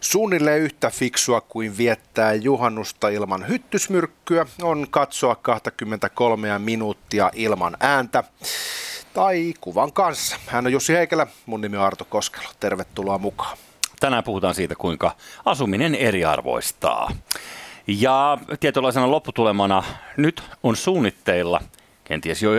Suunnilleen yhtä fiksua kuin viettää juhannusta ilman hyttysmyrkkyä on katsoa 23 minuuttia ilman ääntä tai kuvan kanssa. Hän on Jussi Heikelä, mun nimi on Arto Koskelo. Tervetuloa mukaan. Tänään puhutaan siitä, kuinka asuminen eriarvoistaa. Ja tietynlaisena lopputulemana nyt on suunnitteilla – kenties jo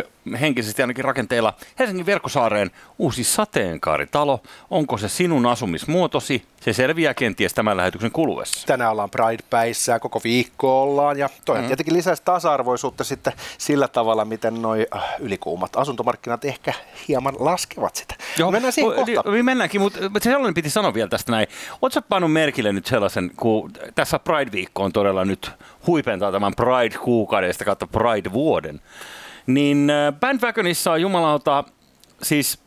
henkisesti ainakin rakenteella Helsingin verkkosaareen uusi sateenkaaritalo. Onko se sinun asumismuotosi? Se selviää kenties tämän lähetyksen kuluessa. Tänään ollaan Pride-päissä ja koko viikko ollaan ja toi mm. tietenkin lisäisi tasa-arvoisuutta sitten sillä tavalla, miten noi äh, ylikuumat asuntomarkkinat ehkä hieman laskevat sitä. Joo, mennään siihen kohta. Niin, mennäänkin, mutta sellainen piti sanoa vielä tästä näin. Oletko pannut merkille nyt sellaisen, kun tässä Pride-viikko on todella nyt huipentaa tämän Pride-kuukaudesta kautta Pride-vuoden. Niin äh, Bandwagonissa on jumalauta siis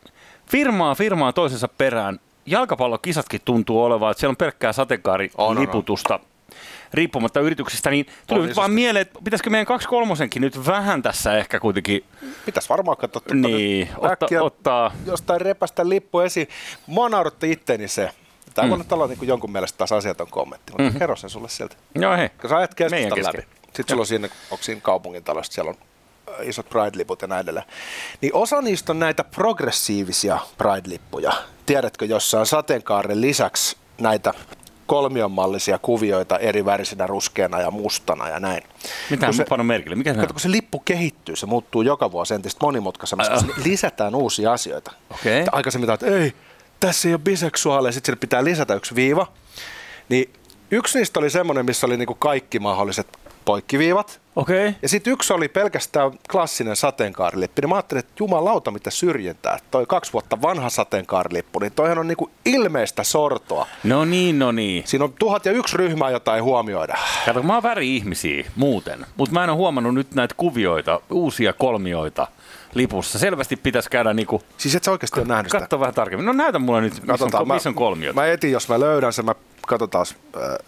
firmaa firmaa toisensa perään. Jalkapallokisatkin tuntuu olevan, että siellä on pelkkää sateenkaariliputusta. riippumatta yrityksistä, niin tuli nyt vaan mieleen, että pitäisikö meidän kaksi kolmosenkin nyt vähän tässä ehkä kuitenkin... Pitäisi varmaan katsoa tuota niin, otta, ottaa... jostain repästä lippu esiin. Mua nauratti itteni se. Tämä mm. on olla niin jonkun mielestä taas asiaton kommentti, mutta mm-hmm. kerro sen sulle sieltä. Joo hei. Kun sä ajat keskustan läpi. Sitten sulla on siinä, onko siinä kaupungin talosta, siellä on isot Pride-liput ja näin edelleen. Niin osa niistä on näitä progressiivisia Pride-lippuja. Tiedätkö, jossa on sateenkaaren lisäksi näitä kolmionmallisia kuvioita eri värisinä ruskeana ja mustana ja näin. Mitä on pannut merkille? Mikä kato, kun se lippu kehittyy, se muuttuu joka vuosi entistä monimutkaisemmaksi, koska lisätään uusia asioita. Okay. Aikaisemmin että ei, tässä ei ole biseksuaaleja, sitten pitää lisätä yksi viiva. Niin yksi niistä oli semmoinen, missä oli niinku kaikki mahdolliset poikkiviivat. Okay. Ja sitten yksi oli pelkästään klassinen sateenkaarilippu. Niin mä ajattelin, että jumalauta mitä syrjintää. Toi kaksi vuotta vanha sateenkaarilippu, niin toihan on niinku ilmeistä sortoa. No niin, no niin. Siinä on tuhat ja yksi ryhmää, jota ei huomioida. Kato, mä oon väri-ihmisiä muuten, mutta mä en ole huomannut nyt näitä kuvioita, uusia kolmioita lipussa. Selvästi pitäisi käydä niinku... Siis et sä oikeasti ole nähnyt sitä? Katso vähän tarkemmin. No näytä mulle nyt, missä on, missä on kolmiot. Mä etin, jos mä löydän sen, mä katsotaan.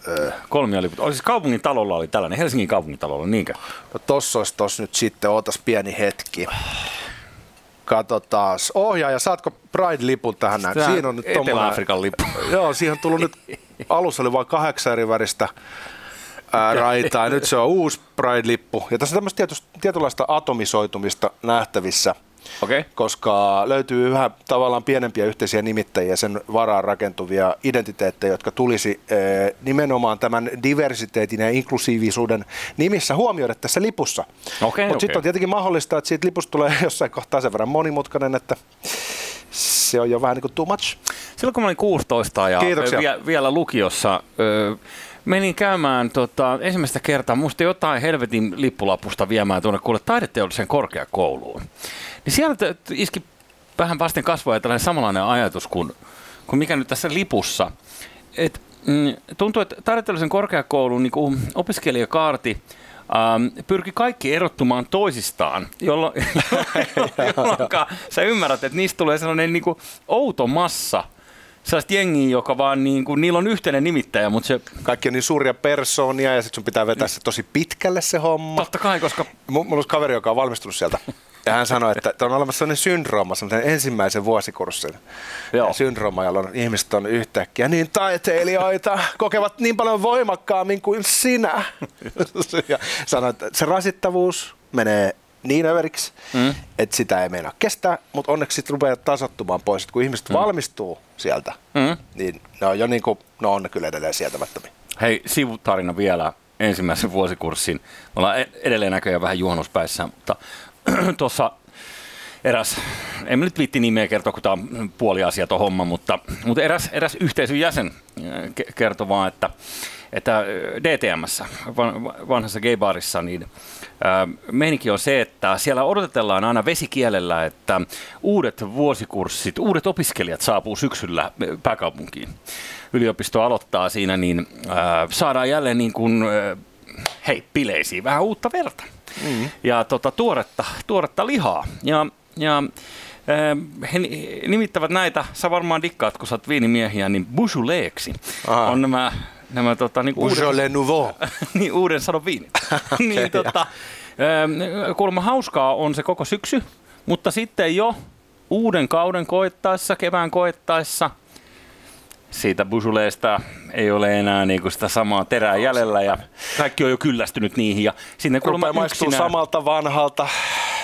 Öö, Kolmioliput. Oli siis kaupungin talolla oli tällainen, Helsingin kaupungin talolla, niinkö? No tossa olisi tossa nyt sitten, ootas pieni hetki. Katsotaan. Ohjaaja, saatko Pride-lipun tähän näin? Siinä on nyt Etelä-Afrikan lippu. Joo, siihen on tullut nyt, alussa oli vain kahdeksan eri väristä ää, raitaa. Nyt se on uusi Pride-lippu. Ja tässä on tämmöistä tietynlaista atomisoitumista nähtävissä – okay. koska löytyy yhä tavallaan pienempiä yhteisiä nimittäjiä, sen varaan rakentuvia identiteettejä, jotka tulisi eh, nimenomaan tämän diversiteetin ja inklusiivisuuden nimissä huomioida tässä lipussa. Okay, Mutta okay. sitten on tietenkin mahdollista, että siitä lipusta tulee jossain kohtaa sen verran monimutkainen, että se on jo vähän niin kuin too much. Silloin kun mä olin 16 ja vie, vielä lukiossa, öö, menin käymään tota, ensimmäistä kertaa musta jotain helvetin lippulapusta viemään tuonne kuule taideteollisen korkeakouluun. Niin siellä iski vähän vasten kasvoja tällainen samanlainen ajatus kuin, kuin mikä nyt tässä lipussa. Et, mm, tuntuu, että taideteollisen korkeakoulun niin opiskelijakaarti ähm, pyrki kaikki erottumaan toisistaan, jolloin, jolloin sä ymmärrät, että niistä tulee sellainen niin kuin outo massa – sellaista jengiä, joka vaan niin kuin, niillä on yhteinen nimittäjä, mutta se... Kaikki on niin suuria persoonia ja sitten sun pitää vetää se tosi pitkälle se homma. Totta kai, koska... M- mulla on kaveri, joka on valmistunut sieltä. Ja hän sanoi, että on olemassa sellainen syndrooma, sellainen ensimmäisen vuosikurssin Joo. syndrooma, jolloin ihmiset on yhtäkkiä niin taiteilijoita, kokevat niin paljon voimakkaammin kuin sinä. ja sanoi, että se rasittavuus menee niin överiksi, mm. että sitä ei meinaa kestää, mutta onneksi sitten rupeaa tasottumaan pois. että kun ihmiset mm. valmistuu sieltä, mm. niin ne on jo niin kuin, no on ne kyllä edelleen sietämättömiä. Hei, sivutarina vielä ensimmäisen vuosikurssin. Me ollaan e- edelleen näköjään vähän juhannuspäissä, mutta tuossa eräs, en nyt viitti nimeä kertoa, kun tämä on puoli asia tuo homma, mutta, mutta eräs, eräs yhteisön jäsen kertoi vaan, että, että DTMssä, vanhassa gaybarissa, niin meininki on se, että siellä odotetellaan aina vesikielellä, että uudet vuosikurssit, uudet opiskelijat saapuu syksyllä pääkaupunkiin. Yliopisto aloittaa siinä, niin saadaan jälleen niin kuin, hei, bileisiin vähän uutta verta. Mm. Ja tota, tuoretta, tuoretta lihaa. Ja, ja he nimittävät näitä, sä varmaan dikkaat, kun sä oot viinimiehiä, niin Beaujolaiseksi. On nämä nämä tota, niin uuden, Nouveau. niin, uuden sadon viini. okay, niin, tota, kuulemma hauskaa on se koko syksy, mutta sitten jo uuden kauden koettaessa, kevään koettaessa, siitä Busuleesta ei ole enää niin kuin sitä samaa terää jäljellä ja kaikki on jo kyllästynyt niihin. Ja sinne Rupeaa yksinään... samalta vanhalta. Ja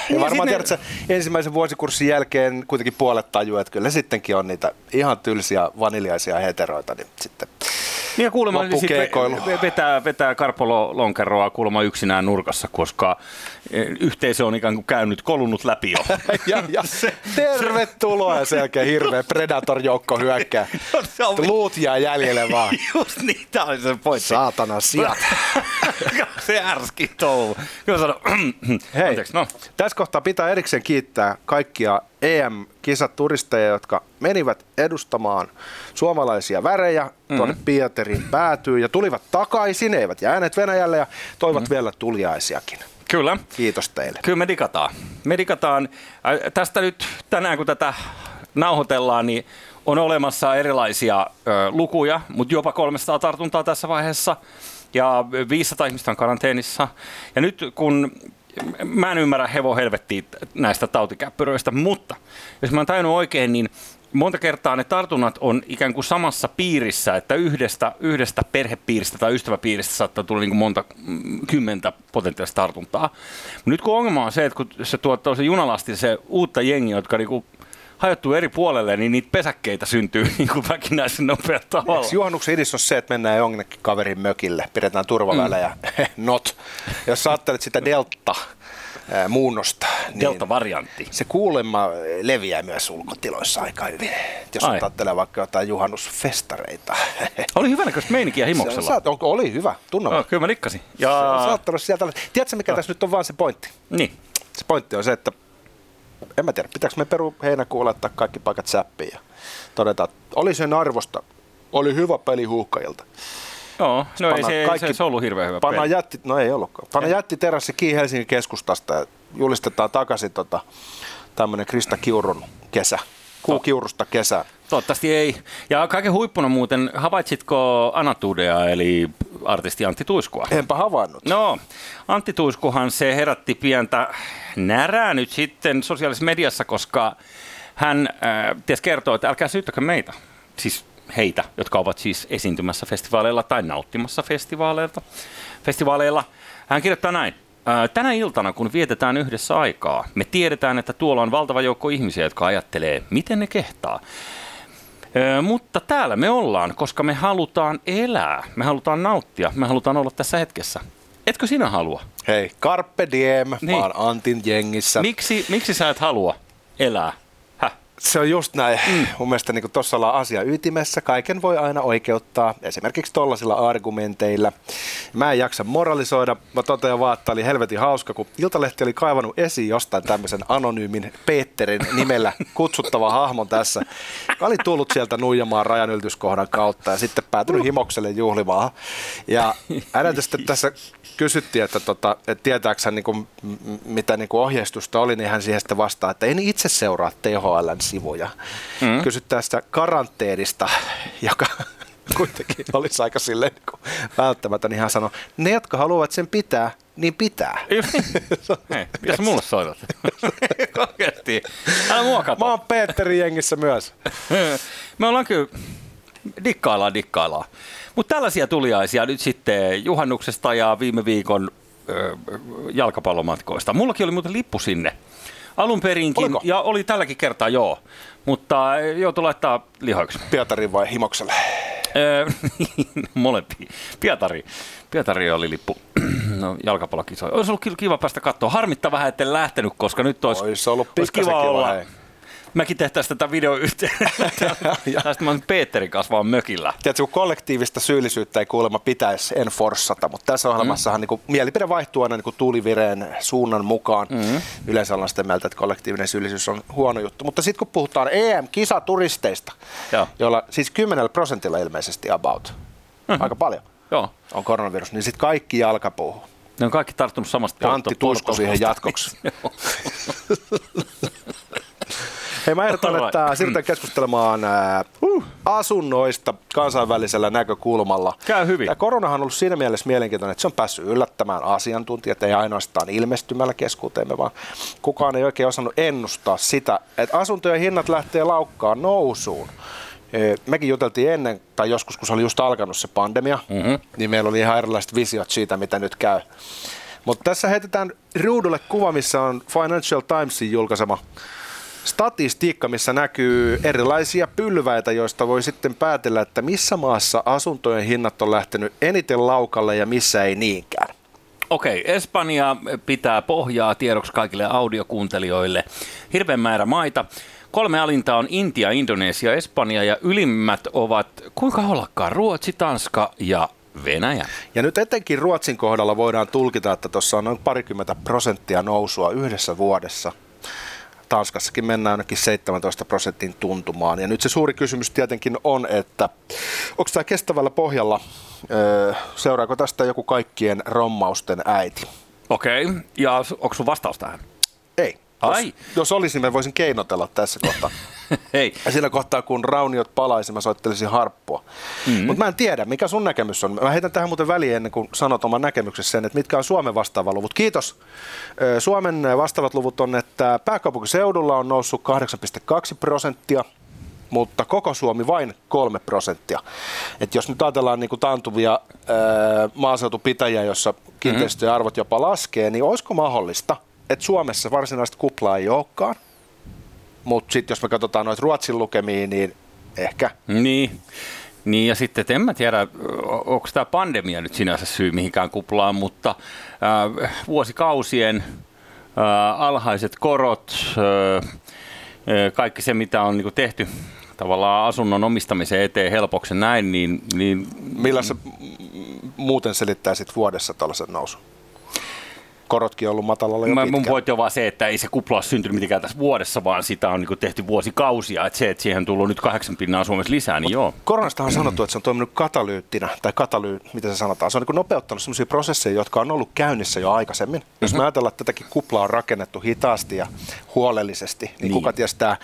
niin, varmaan sinne... tiedät, että ensimmäisen vuosikurssin jälkeen kuitenkin puolet tajuu, että kyllä sittenkin on niitä ihan tylsiä vaniljaisia heteroita, niin sitten ja kuulemma niin vetää, vetää Karpolo Lonkeroa kuulemma yksinään nurkassa, koska eh, yhteisö on ikään kuin käynyt, kolunut läpi jo. ja, ja tervetuloa ja sen jälkeen hirveä Predator-joukko hyökkää. No, Luut jää jäljelle vaan. Just niin, tämä oli se pointti. Saatana sijat. se ärski touhu. Hei, Anteeksi, no. tässä kohtaa pitää erikseen kiittää kaikkia EM-kisaturisteja, jotka menivät edustamaan suomalaisia värejä mm-hmm. tuonne Pieterin päätyy ja tulivat takaisin, eivät jääneet Venäjälle ja toivat mm-hmm. vielä tuliaisiakin. Kyllä. Kiitos teille. Kyllä me digataan. Me digataan. Äh, tästä nyt tänään, kun tätä nauhoitellaan, niin on olemassa erilaisia ö, lukuja, mutta jopa 300 tartuntaa tässä vaiheessa ja 500 ihmistä on karanteenissa. Ja nyt kun mä en ymmärrä hevo helvettiä näistä tautikäppyröistä, mutta jos mä oon oikein, niin monta kertaa ne tartunnat on ikään kuin samassa piirissä, että yhdestä, yhdestä perhepiiristä tai ystäväpiiristä saattaa tulla niin kuin monta mm, kymmentä potentiaalista tartuntaa. Nyt kun ongelma on se, että kun se tuottaa se junalasti se uutta jengiä, jotka niin kuin hajottuu eri puolelle, niin niitä pesäkkeitä syntyy niin kuin väkinäisen nopealla tavalla. Eikö juhannuksen idis on se, että mennään jonnekin kaverin mökille, pidetään turvavälejä, mm. not. Jos ajattelet sitä delta, muunnosta. Niin Delta-variantti. Se kuulemma leviää myös ulkotiloissa aika hyvin. Jos Ai. ajattelee vaikka jotain juhannusfestareita. Oli hyvä näköistä meininkiä himoksella. Se, se, oli hyvä, tunnolla. No, kyllä mä nikkasin. Ja... Saattanut sieltä. Tiedätkö mikä no. tässä nyt on vaan se pointti? Niin. Se pointti on se, että en mä tiedä, pitääkö me peru heinäkuulla laittaa kaikki paikat säppiin ja todeta, että oli sen arvosta, oli hyvä peli huuhkajilta. Joo, no ei se, kaikki, se ollut hirveän hyvä peli. Jätti, no ei ollutkaan. Panna jätti terassi kiinni Helsingin keskustasta ja julistetaan takaisin tota, tämmöinen Krista Kiurun kesä. Kuu Kiurusta kesä. Toivottavasti ei. Ja kaiken huippuna muuten, havaitsitko Anatudea, eli artisti Antti Tuiskua? Enpä havainnut. No, Antti Tuiskuhan se herätti pientä närää nyt sitten sosiaalisessa mediassa, koska hän äh, ties kertoo, että älkää syyttäkö meitä. Siis heitä, jotka ovat siis esiintymässä festivaaleilla tai nauttimassa festivaaleilta. festivaaleilla. Hän kirjoittaa näin. Tänä iltana, kun vietetään yhdessä aikaa, me tiedetään, että tuolla on valtava joukko ihmisiä, jotka ajattelee, miten ne kehtaa. Mutta täällä me ollaan, koska me halutaan elää, me halutaan nauttia, me halutaan olla tässä hetkessä. Etkö sinä halua? Hei, carpe diem, niin. mä oon Antin jengissä. Miksi, miksi sä et halua elää? Se on just näin. Mm. Mun mielestä niin tuossa ollaan asia ytimessä. Kaiken voi aina oikeuttaa, esimerkiksi tollaisilla argumenteilla. Mä en jaksa moralisoida. Mä totean vaan, että oli helvetin hauska, kun Iltalehti oli kaivannut esiin jostain tämmöisen anonyymin Peterin nimellä kutsuttava hahmon tässä. Oli tullut sieltä Nuijamaan rajanylityskohdan kautta ja sitten päätynyt himokselle juhlimaan. Ja häneltä sitten tässä kysyttiin, että, tota, että tietääkö hän, niin kuin, mitä niin kuin ohjeistusta oli, niin hän siihen sitten vastaa, että en itse seuraa THLn sivuja. Mm. Kysyt tästä karanteenista, joka kuitenkin olisi aika silleen niin välttämättä, niin hän sanoi, ne jotka haluavat sen pitää, niin pitää. Hei, pitäisi mulle soitat? Oikeasti. Älä mua kato. Mä oon Petteri jengissä myös. Me ollaan kyllä, dikkaillaan, dikkaillaan. Mutta tällaisia tuliaisia nyt sitten juhannuksesta ja viime viikon ö, jalkapallomatkoista. Mullakin oli muuten lippu sinne. Alun perinkin, Oliko? ja oli tälläkin kertaa joo, mutta joutui laittaa lihoiksi. Pietari vai Himokselle? Molempi. Pietari. Pietari oli lippu no, jalkapallokisoja. Olisi ollut kiva päästä katsoa. Harmittaa vähän, etten lähtenyt, koska nyt olisi, olisi ollut olisi kiva, kiva olla. Hei mäkin tehtäisiin tätä video yhteen. Tästä mä Peterin kanssa vaan mökillä. Tiedätkö, kun kollektiivista syyllisyyttä ei kuulemma pitäisi enforssata, mutta tässä ohjelmassahan mm. niin mielipide vaihtuu aina niin tuulivireen suunnan mukaan. Mm. Yleensä ollaan sitä mieltä, että kollektiivinen syyllisyys on huono juttu. Mutta sitten kun puhutaan EM-kisaturisteista, Joo. joilla siis 10 prosentilla ilmeisesti about, mm-hmm. aika paljon, Joo. on koronavirus, niin sitten kaikki jalkapuuhun. Ne on kaikki tarttunut samasta. Ja Antti Tusko siihen jatkoksi. Hei, mä ehdotan, että siirrytään keskustelemaan uh, asunnoista kansainvälisellä näkökulmalla. Käy hyvin. Tämä koronahan on ollut siinä mielessä mielenkiintoinen, että se on päässyt yllättämään asiantuntijat, ei ainoastaan ilmestymällä keskuuteemme, vaan kukaan ei oikein osannut ennustaa sitä, että asuntojen hinnat lähtee laukkaan nousuun Mekin juteltiin ennen, tai joskus kun se oli just alkanut se pandemia, mm-hmm. niin meillä oli ihan erilaiset visiot siitä, mitä nyt käy. Mutta tässä heitetään ruudulle kuva, missä on Financial Timesin julkaisema statistiikka, missä näkyy erilaisia pylväitä, joista voi sitten päätellä, että missä maassa asuntojen hinnat on lähtenyt eniten laukalle ja missä ei niinkään. Okei, Espanja pitää pohjaa tiedoksi kaikille audiokuuntelijoille. Hirveän määrä maita. Kolme alinta on Intia, Indonesia, Espanja ja ylimmät ovat, kuinka ollakaan, Ruotsi, Tanska ja Venäjä. Ja nyt etenkin Ruotsin kohdalla voidaan tulkita, että tuossa on noin parikymmentä prosenttia nousua yhdessä vuodessa. Tanskassakin mennään ainakin 17 prosentin tuntumaan. Ja nyt se suuri kysymys tietenkin on, että onko tämä kestävällä pohjalla, seuraako tästä joku kaikkien rommausten äiti? Okei, okay. ja onko sun vastaus tähän? Ei. Ai. Jos, jos olisin, mä voisin keinotella tässä kohtaa. Hei. Ja sillä kohtaa, kun rauniot palaisi, mä soittelisin harppua. Mm-hmm. Mutta mä en tiedä, mikä sun näkemys on. Mä heitän tähän muuten väliin ennen kuin sanot oman näkemyksessä sen, että mitkä on Suomen vastaavat luvut. Kiitos. Suomen vastaavat luvut on, että pääkaupunkiseudulla on noussut 8,2 prosenttia, mutta koko Suomi vain 3 prosenttia. Et jos nyt ajatellaan niin kuin taantuvia ää, maaseutupitäjiä, jossa kiinteistöjen arvot jopa laskee, niin olisiko mahdollista – että Suomessa varsinaista kuplaa ei olekaan, mutta sitten jos me katsotaan noita Ruotsin lukemia, niin ehkä. Niin. Niin ja sitten, että en mä tiedä, onko tämä pandemia nyt sinänsä syy mihinkään kuplaan, mutta äh, vuosikausien äh, alhaiset korot, äh, kaikki se mitä on niinku tehty tavallaan asunnon omistamisen eteen helpoksi näin, niin... niin Millä sä muuten selittäisit vuodessa tällaisen nousun? Korotkin ollut matalalla jo Mä, Mun pointti on vaan se, että ei se kupla ole syntynyt mitenkään tässä vuodessa, vaan sitä on niin tehty vuosikausia. Että se, että siihen on tullut nyt kahdeksan pinnaa Suomessa lisää, niin joo. Koronastahan on sanottu, että se on toiminut katalyyttinä, tai kataly, mitä se sanotaan. Se on niin nopeuttanut sellaisia prosesseja, jotka on ollut käynnissä jo aikaisemmin. Mm-hmm. Jos me ajatellaan, että tätäkin kuplaa on rakennettu hitaasti ja huolellisesti, niin, niin. kuka ties tämä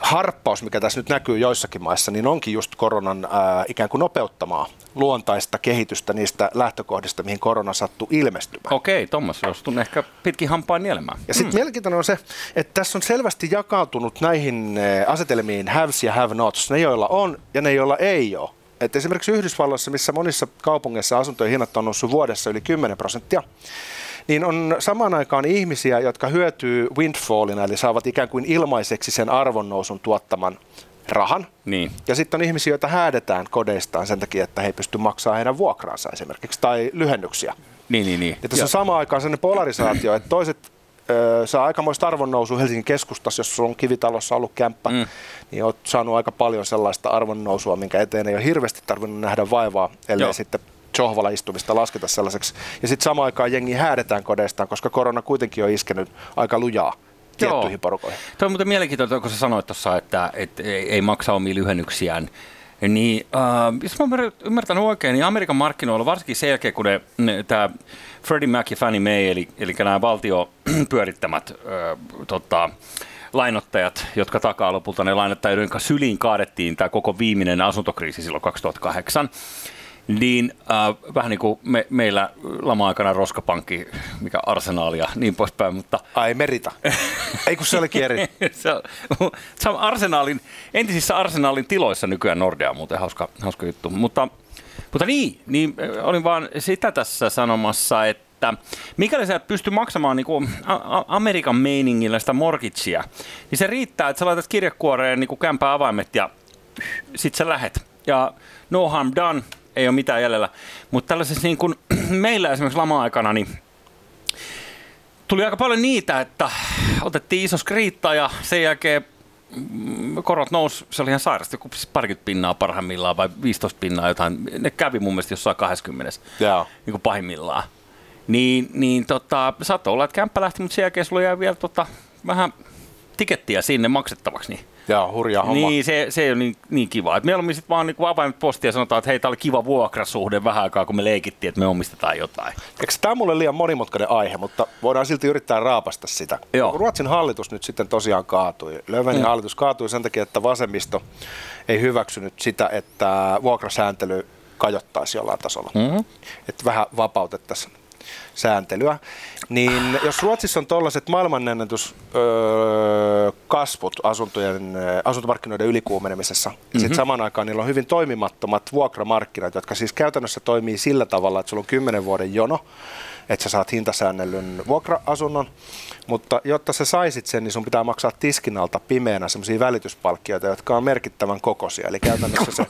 harppaus, mikä tässä nyt näkyy joissakin maissa, niin onkin just koronan ää, ikään kuin nopeuttamaa luontaista kehitystä niistä lähtökohdista, mihin korona sattuu ilmestymään. Okei, Thomas, jos tunne ehkä pitkin hampaan nielemään. Ja sitten hmm. mielenkiintoinen on se, että tässä on selvästi jakautunut näihin asetelmiin haves ja have nots, ne joilla on ja ne joilla ei ole. Et esimerkiksi Yhdysvalloissa, missä monissa kaupungeissa asuntojen hinnat on noussut vuodessa yli 10 prosenttia, niin on samaan aikaan ihmisiä, jotka hyötyy windfallina, eli saavat ikään kuin ilmaiseksi sen arvonnousun tuottaman rahan. Niin. Ja sitten on ihmisiä, joita häädetään kodeistaan sen takia, että he ei pysty maksamaan heidän vuokraansa esimerkiksi tai lyhennyksiä. Niin, niin, niin. Ja tässä on samaan aikaan sellainen polarisaatio, että toiset ö, saa aikamoista arvonnousu Helsingin keskustassa, jos on kivitalossa ollut kämppä, mm. niin olet saanut aika paljon sellaista arvonnousua, minkä eteen ei ole hirveästi tarvinnut nähdä vaivaa, ellei Joo. sitten sohvalla istumista lasketa sellaiseksi. Ja sitten samaan aikaan jengi häädetään kodeistaan, koska korona kuitenkin on iskenyt aika lujaa tiettyihin Joo. porukoihin. Tuo on muuten mielenkiintoista, kun sä sanoit tuossa, että, että ei maksa omia lyhennyksiään. Niin, äh, jos mä oon ymmärtänyt oikein, niin Amerikan markkinoilla, varsinkin sen jälkeen, kun ne, ne tämä Freddie Mac ja Fannie Mae, eli, eli nämä valtio pyörittämät äh, tota, lainottajat, jotka takaa lopulta ne lainottajat, joiden syliin kaadettiin tämä koko viimeinen asuntokriisi silloin 2008, niin äh, vähän niin kuin me, meillä lama-aikana roskapankki, mikä arsenaali ja niin poispäin, mutta... Ai merita. Ei kun se olikin eri. se, se on arsenaalin, entisissä arsenaalin tiloissa nykyään Nordea, muuten hauska, hauska juttu. Mutta, mutta niin, niin, olin vaan sitä tässä sanomassa, että mikäli sä et pysty maksamaan niin kuin Amerikan meiningillä sitä morgitsia, niin se riittää, että sä laitat kirjekuoreen niin kämpää avaimet ja sit sä lähet. Ja no harm done, ei ole mitään jäljellä. Mutta tällaisessa niin kuin, meillä esimerkiksi lama-aikana, niin tuli aika paljon niitä, että otettiin iso skriitta ja sen jälkeen mm, korot nousi, se oli ihan sairasta, joku parikymmentä pinnaa parhaimmillaan vai 15 pinnaa jotain. Ne kävi mun mielestä jossain 20 yeah. niin kuin pahimmillaan. Niin, niin tota, saattoi olla, että kämppä lähti, mutta sen jälkeen sulla jäi vielä tota, vähän tikettiä sinne maksettavaksi. Niin Joo, hurjaa homma. Niin, se, se ei ole niin, niin kiva. Et mieluummin sitten vaan niin avaimet postia ja sanotaan, että hei, tämä oli kiva vuokrasuhde vähän aikaa, kun me leikittiin, että me omistetaan jotain. Eikö tämä mulle liian monimutkainen aihe, mutta voidaan silti yrittää raapasta sitä. Joo. Ruotsin hallitus nyt sitten tosiaan kaatui. Löfvenin mm. hallitus kaatui sen takia, että vasemmisto ei hyväksynyt sitä, että vuokrasääntely kajottaisi jollain tasolla. Mm-hmm. Että vähän vapautettaisiin sääntelyä. Niin jos Ruotsissa on tuollaiset maailmanennätys öö, kasvut asuntojen, asuntomarkkinoiden ylikuumenemisessa. Mm-hmm. Sitten samaan aikaan niillä on hyvin toimimattomat vuokramarkkinat, jotka siis käytännössä toimii sillä tavalla, että sulla on 10 vuoden jono, että sä saat hintasäännellyn vuokra-asunnon, mutta jotta sä saisit sen, niin sun pitää maksaa tiskin alta pimeänä sellaisia välityspalkkioita, jotka on merkittävän kokoisia. Eli käytännössä se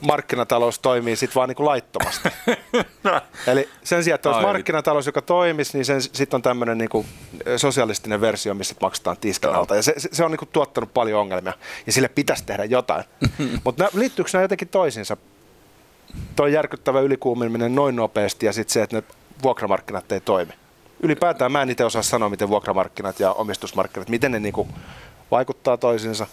markkinatalous toimii sitten vaan niin kuin laittomasti. No. Eli sen sijaan, että olisi markkinatalous, joka toimisi, niin sitten on tämmöinen niin sosialistinen versio, missä maksetaan tiskin alta. Ja se, se on niin kuin tuottanut paljon ongelmia, ja sille pitäisi tehdä jotain. mutta liittyykö nämä jotenkin toisiinsa? Tuo järkyttävä ylikuumiminen noin nopeasti ja sitten se, että ne vuokramarkkinat ei toimi. Ylipäätään mä en itse osaa sanoa, miten vuokramarkkinat ja omistusmarkkinat, miten ne niinku vaikuttaa toisiinsa.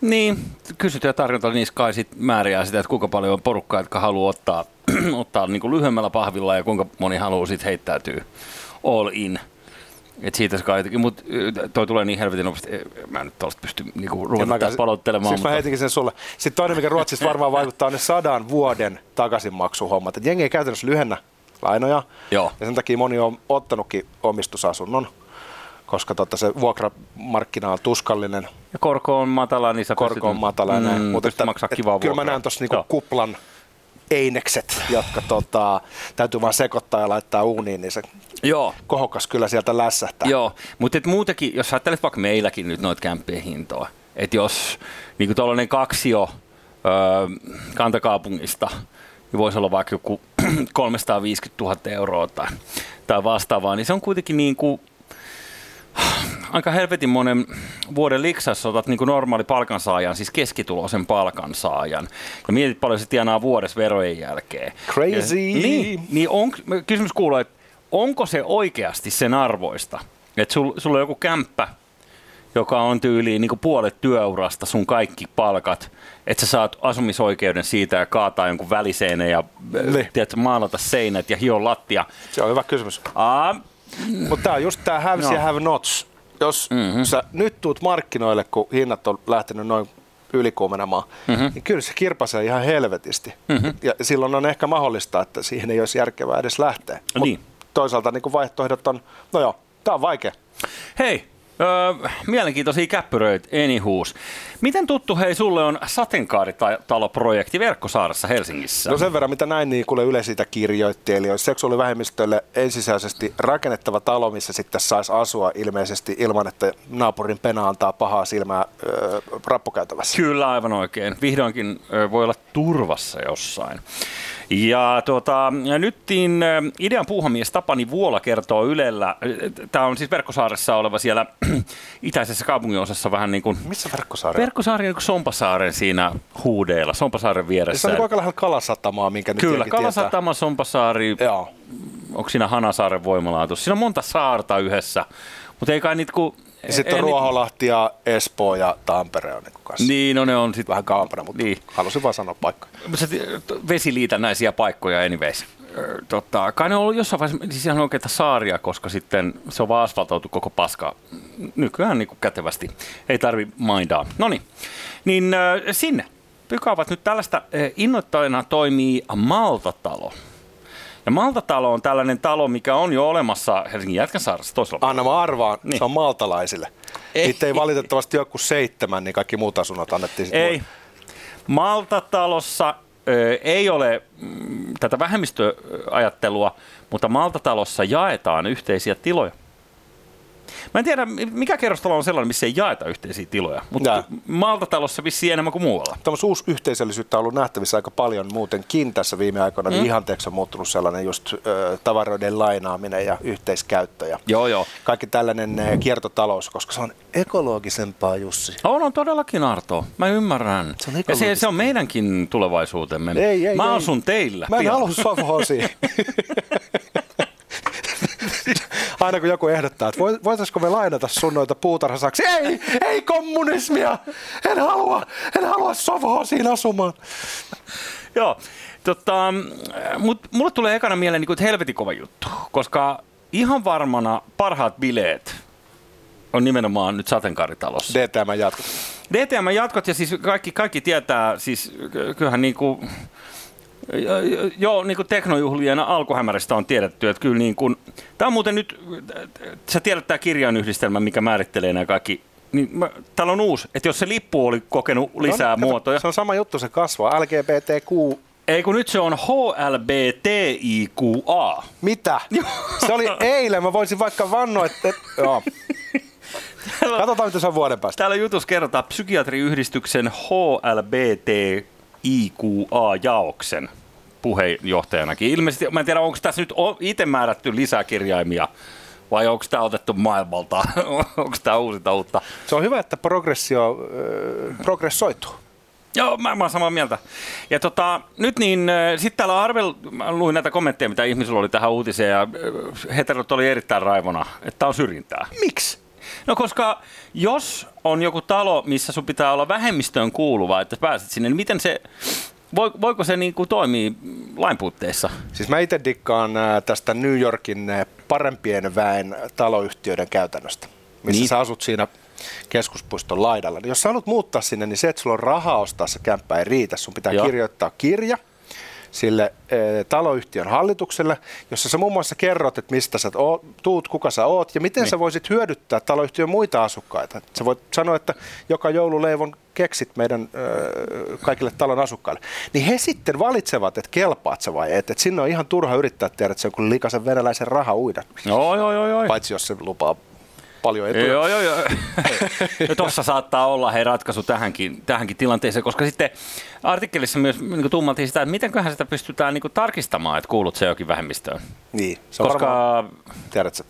Niin, kysyntä ja tarjonta niissä kai sit määriä sitä, että kuinka paljon on porukkaa, jotka haluaa ottaa, ottaa niin kuin lyhyemmällä pahvilla ja kuinka moni haluaa sitten heittäytyä all in. Et siitä se jotenkin, mutta toi tulee niin helvetin nopeasti, mä en nyt tuosta pysty niinku ruveta tässä paloittelemaan. Siis mutta... mä heitinkin sen sulle. Sitten toinen, mikä Ruotsissa varmaan vaikuttaa, on ne sadan vuoden takaisinmaksuhommat. Et jengi ei käytännössä lyhennä lainoja. Joo. Ja sen takia moni on ottanutkin omistusasunnon, koska totta se vuokramarkkina on tuskallinen. Ja korko on matala, niin sä Korko on matala, mm, näin. Mutta että, maksaa kivaa Kyllä mä näen tuossa niinku kuplan einekset, jotka tota, täytyy vaan sekoittaa ja laittaa uuniin, niin se Joo. kohokas kyllä sieltä lässähtää. Joo, mutta muutenkin, jos ajattelet vaikka meilläkin nyt noita kämppien hintoa, että jos niin tuollainen kaksio öö, kantakaupungista niin voisi olla vaikka joku 350 000 euroa tai, tai vastaavaa, niin se on kuitenkin niin kuin, aika helvetin monen vuoden liksassa otat niin kuin normaali palkansaajan, siis keskituloisen palkansaajan, ja mietit paljon se tienaa vuodessa verojen jälkeen. Crazy! Ja, niin, niin on, kysymys kuuluu, että onko se oikeasti sen arvoista, että sul, sulla on joku kämppä, joka on tyyliin niin puolet työurasta, sun kaikki palkat, että sä saat asumisoikeuden siitä ja kaataa jonkun väliseinän ja niin. tiedätkö, maalata seinät ja hio lattia. Se on hyvä kysymys. Mutta tämä on just tämä haves no. ja have nots. Jos mm-hmm. sä nyt tuut markkinoille, kun hinnat on lähtenyt noin ylikuumenemaan, mm-hmm. niin kyllä se kirpasee ihan helvetisti. Mm-hmm. Ja silloin on ehkä mahdollista, että siihen ei olisi järkevää edes lähteä. Niin. toisaalta niin vaihtoehdot on, no joo, tämä on vaikea. Hei, Öö, mielenkiintoisia käppyröitä, anyhoos. Miten tuttu hei sulle on sateenkaaritalo-projekti Verkkosaaressa Helsingissä? No sen verran, mitä näin niin kuule Yle siitä kirjoitti, eli olisi seksuaalivähemmistölle ensisijaisesti rakennettava talo, missä sitten saisi asua ilmeisesti ilman, että naapurin pena antaa pahaa silmää öö, rappukäytävässä. Kyllä, aivan oikein. Vihdoinkin öö, voi olla turvassa jossain. Ja tuota, nytkin idean puuhamies Tapani Vuola kertoo Ylellä, tämä on siis Verkkosaaressa oleva siellä itäisessä kaupunginosassa vähän niin kuin... Missä Verkkosaari? Verkkosaari on Sompasaaren siinä huudeilla, Sompasaaren vieressä. Se on aika lähellä Kalasatamaa, minkä Kyllä, Kalasatama, tietää. Sompasaari, Joo. onko siinä Hanasaaren voimalaitos. Siinä on monta saarta yhdessä, mutta ei kai niitä kun ja sitten on Ruoholahti ja Espoo ja Tampere on niin kanssa. Niin, no ne on sitten... Vähän kauempana, mutta niin. halusin vaan sanoa paikka. Vesiliitännäisiä paikkoja anyways. Totta, kai ne on ollut jossain vaiheessa siis ihan oikeita saaria, koska sitten se on vaan asfaltoitu koko paska nykyään niin kuin kätevästi. Ei tarvi mindaa. No niin, niin äh, sinne pykaavat nyt tällaista innoittajana toimii Maltatalo. Ja Maltatalo on tällainen talo, mikä on jo olemassa Helsingin Jätkäsaarassa toisella Anna mä arvaan, niin. se on maltalaisille. Ei. Niitä ei valitettavasti joku seitsemän, niin kaikki muut asunnot annettiin sitten. Ei. Maltatalossa ö, ei ole mm, tätä vähemmistöajattelua, mutta Maltatalossa jaetaan yhteisiä tiloja. Mä en tiedä, mikä kerrostalo on sellainen, missä ei jaeta yhteisiä tiloja, mutta. Maltatalossa vissiin enemmän kuin muualla. Tämmöistä uusi yhteisöllisyyttä on ollut nähtävissä aika paljon muutenkin tässä viime aikoina, mm. niin ihanteeksi on muuttunut sellainen just ö, tavaroiden lainaaminen ja yhteiskäyttö ja joo, joo. kaikki tällainen ö, kiertotalous, koska se on ekologisempaa, Jussi. On, on todellakin Arto. Mä ymmärrän. Se on ja se, se on meidänkin tulevaisuutemme. Ei, ei, Mä ei. asun teillä. Mä en halua aina kun joku ehdottaa, että voitaisiko me lainata sun noita puutarhasaksi, ei, ei kommunismia, en halua, en halua siinä asumaan. Joo, tota, mutta mulle tulee ekana mieleen niin kuin, helvetin kova juttu, koska ihan varmana parhaat bileet on nimenomaan nyt sateenkaaritalossa. DTM-jatkot. DTM-jatkot ja siis kaikki, kaikki tietää, siis kyllähän niin kuin, Joo, niin kuin teknojuhlien alkuhämäristä on tiedetty, että kyllä niin kuin, tämä on muuten nyt, sä tiedät tämä kirjainyhdistelmä, mikä määrittelee nämä kaikki Niin mä, täällä on uusi, että jos se lippu oli kokenut lisää no, muotoja. Se on sama juttu, se kasvaa. LGBTQ ei kun nyt se on HLBTIQA. Mitä? se oli eilen, mä voisin vaikka vannoa, että... Joo. Katsotaan, mitä se on vuoden päästä. Täällä jutussa kerrotaan psykiatriyhdistyksen HLBTIQA-jaoksen puheenjohtajanakin. Ilmeisesti, mä en tiedä, onko tässä nyt itse määrätty lisäkirjaimia vai onko tämä otettu maailmalta? onko tämä uusi uutta? Se on hyvä, että progressio äh, progressoituu. Joo, mä, mä oon samaa mieltä. Ja tota, nyt niin, sitten täällä Arvel, mä luin näitä kommentteja, mitä ihmisillä oli tähän uutiseen, ja heterot oli erittäin raivona, että on syrjintää. Miksi? No koska jos on joku talo, missä sun pitää olla vähemmistöön kuuluva, että pääset sinne, niin miten se, voiko se niin kuin toimia lain puutteissa? Siis mä itse dikkaan tästä New Yorkin parempien väen taloyhtiöiden käytännöstä, missä niin. sä asut siinä keskuspuiston laidalla. Niin jos sä haluat muuttaa sinne, niin se, että sulla on rahaa ostaa se kämppä ei riitä. Sun pitää Joo. kirjoittaa kirja sille e, taloyhtiön hallitukselle, jossa sä muun muassa kerrot, että mistä sä oot, tuut, kuka sä oot ja miten niin. sä voisit hyödyttää taloyhtiön muita asukkaita. Sä voit sanoa, että joka joululeivon keksit meidän ö, kaikille talon asukkaille. Niin he sitten valitsevat, että kelpaat sä vai et. Et sinne on ihan turha yrittää tehdä, että se on kuin likaisen venäläisen raha uida. Joo, joo, joo, joo. Paitsi jos se lupaa paljon etuja. Joo, joo, joo. ja tuossa saattaa olla hei ratkaisu tähänkin, tähänkin tilanteeseen, koska sitten artikkelissa myös niin tummaltiin sitä, että mitenköhän sitä pystytään niin tarkistamaan, että kuulut se jokin vähemmistöön. Niin, se on koska... varmaan, tiedätkö,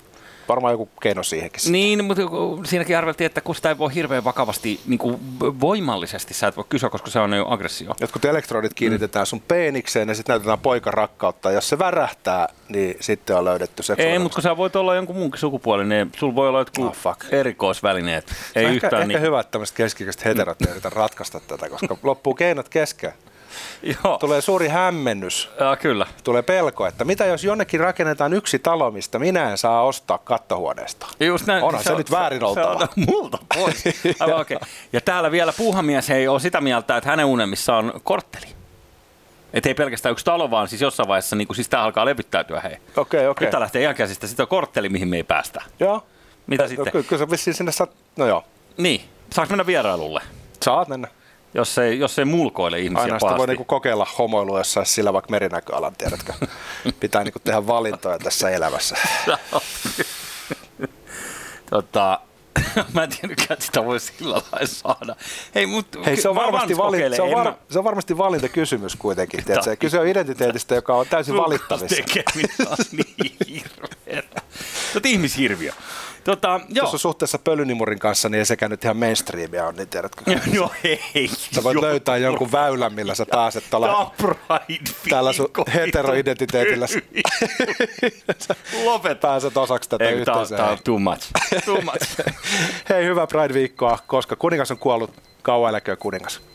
varmaan joku keino siihenkin. Niin, mutta siinäkin arveltiin, että kun sitä ei voi hirveän vakavasti, niin kuin voimallisesti sä et voi kysyä, koska se on jo aggressio. Jotkut elektrodit kiinnitetään mm. sun peenikseen ja sitten näytetään poikan rakkautta. Jos se värähtää, niin sitten on löydetty se. Ei, mutta kun sä voit olla jonkun muunkin sukupuolinen, niin sulla voi olla jotkut oh, fuck. erikoisvälineet. Ei ehkä, yhtään ehkä niin... hyvä, että tämmöiset keskikäiset heterot mm. ratkaista tätä, koska loppuu keinot kesken. Joo. Tulee suuri hämmennys. Ja, kyllä. Tulee pelko, että mitä jos jonnekin rakennetaan yksi talo, mistä minä en saa ostaa kattohuoneesta. Just näin. Onhan se, se on, nyt väärin oltava. Se on multa pois. Aivan, okay. Ja täällä vielä puuhamies ei ole sitä mieltä, että hänen unelmissa on kortteli. Että ei pelkästään yksi talo, vaan siis jossain vaiheessa niin siis tämä alkaa levyttäytyä hei. Okei, okay, okei. Okay. Nyt lähtee ihan käsistä. Sitten on kortteli, mihin me ei päästä. Joo. Mitä ja, sitten? Kyllä, kyllä se vissiin sinne saa... No joo. Niin. Saanko mennä vierailulle? Saat mennä jos ei, jos ei mulkoile ihmisiä Aina sitä voi niinku kokeilla homoilua jossain sillä vaikka merinäköalan, tiedätkö? Pitää niinku tehdä valintoja tässä elämässä. tota, mä en tiennytkään, että sitä voi sillä lailla saada. Hei, mut, Hei se, on varmasti valinta, se, on var, mä... se on varmasti valintakysymys kuitenkin. Tiedätkö? Kyse on identiteetistä, joka on täysin valittavissa. Tekeminen on niin hirveä. Ihmishirviö. Tota, joo. Tuossa suhteessa pölynimurin kanssa niin ei sekä nyt ihan mainstreamia on, niin tiedätkö? Joo, ei. Sä voit joo, löytää jonkun väylän, millä sä pääset tuolla, tällä sun heteroidentiteetillä. Lopet. Pääset osaksi tätä ei, yhteisöä. Tää on too much. Too much. Hei, hyvää Pride-viikkoa, koska kuningas on kuollut. Kauan eläköön kuningas.